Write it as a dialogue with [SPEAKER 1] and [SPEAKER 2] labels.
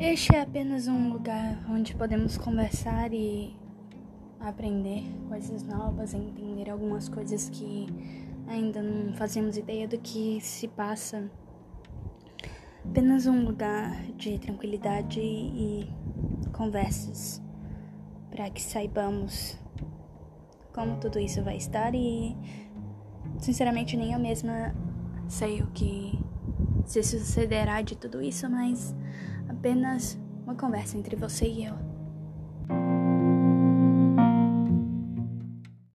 [SPEAKER 1] Este é apenas um lugar onde podemos conversar e aprender coisas novas, entender algumas coisas que ainda não fazemos ideia do que se passa. Apenas um lugar de tranquilidade e conversas para que saibamos como tudo isso vai estar e sinceramente nem eu mesma sei o que se sucederá de tudo isso, mas apenas uma conversa entre você e eu.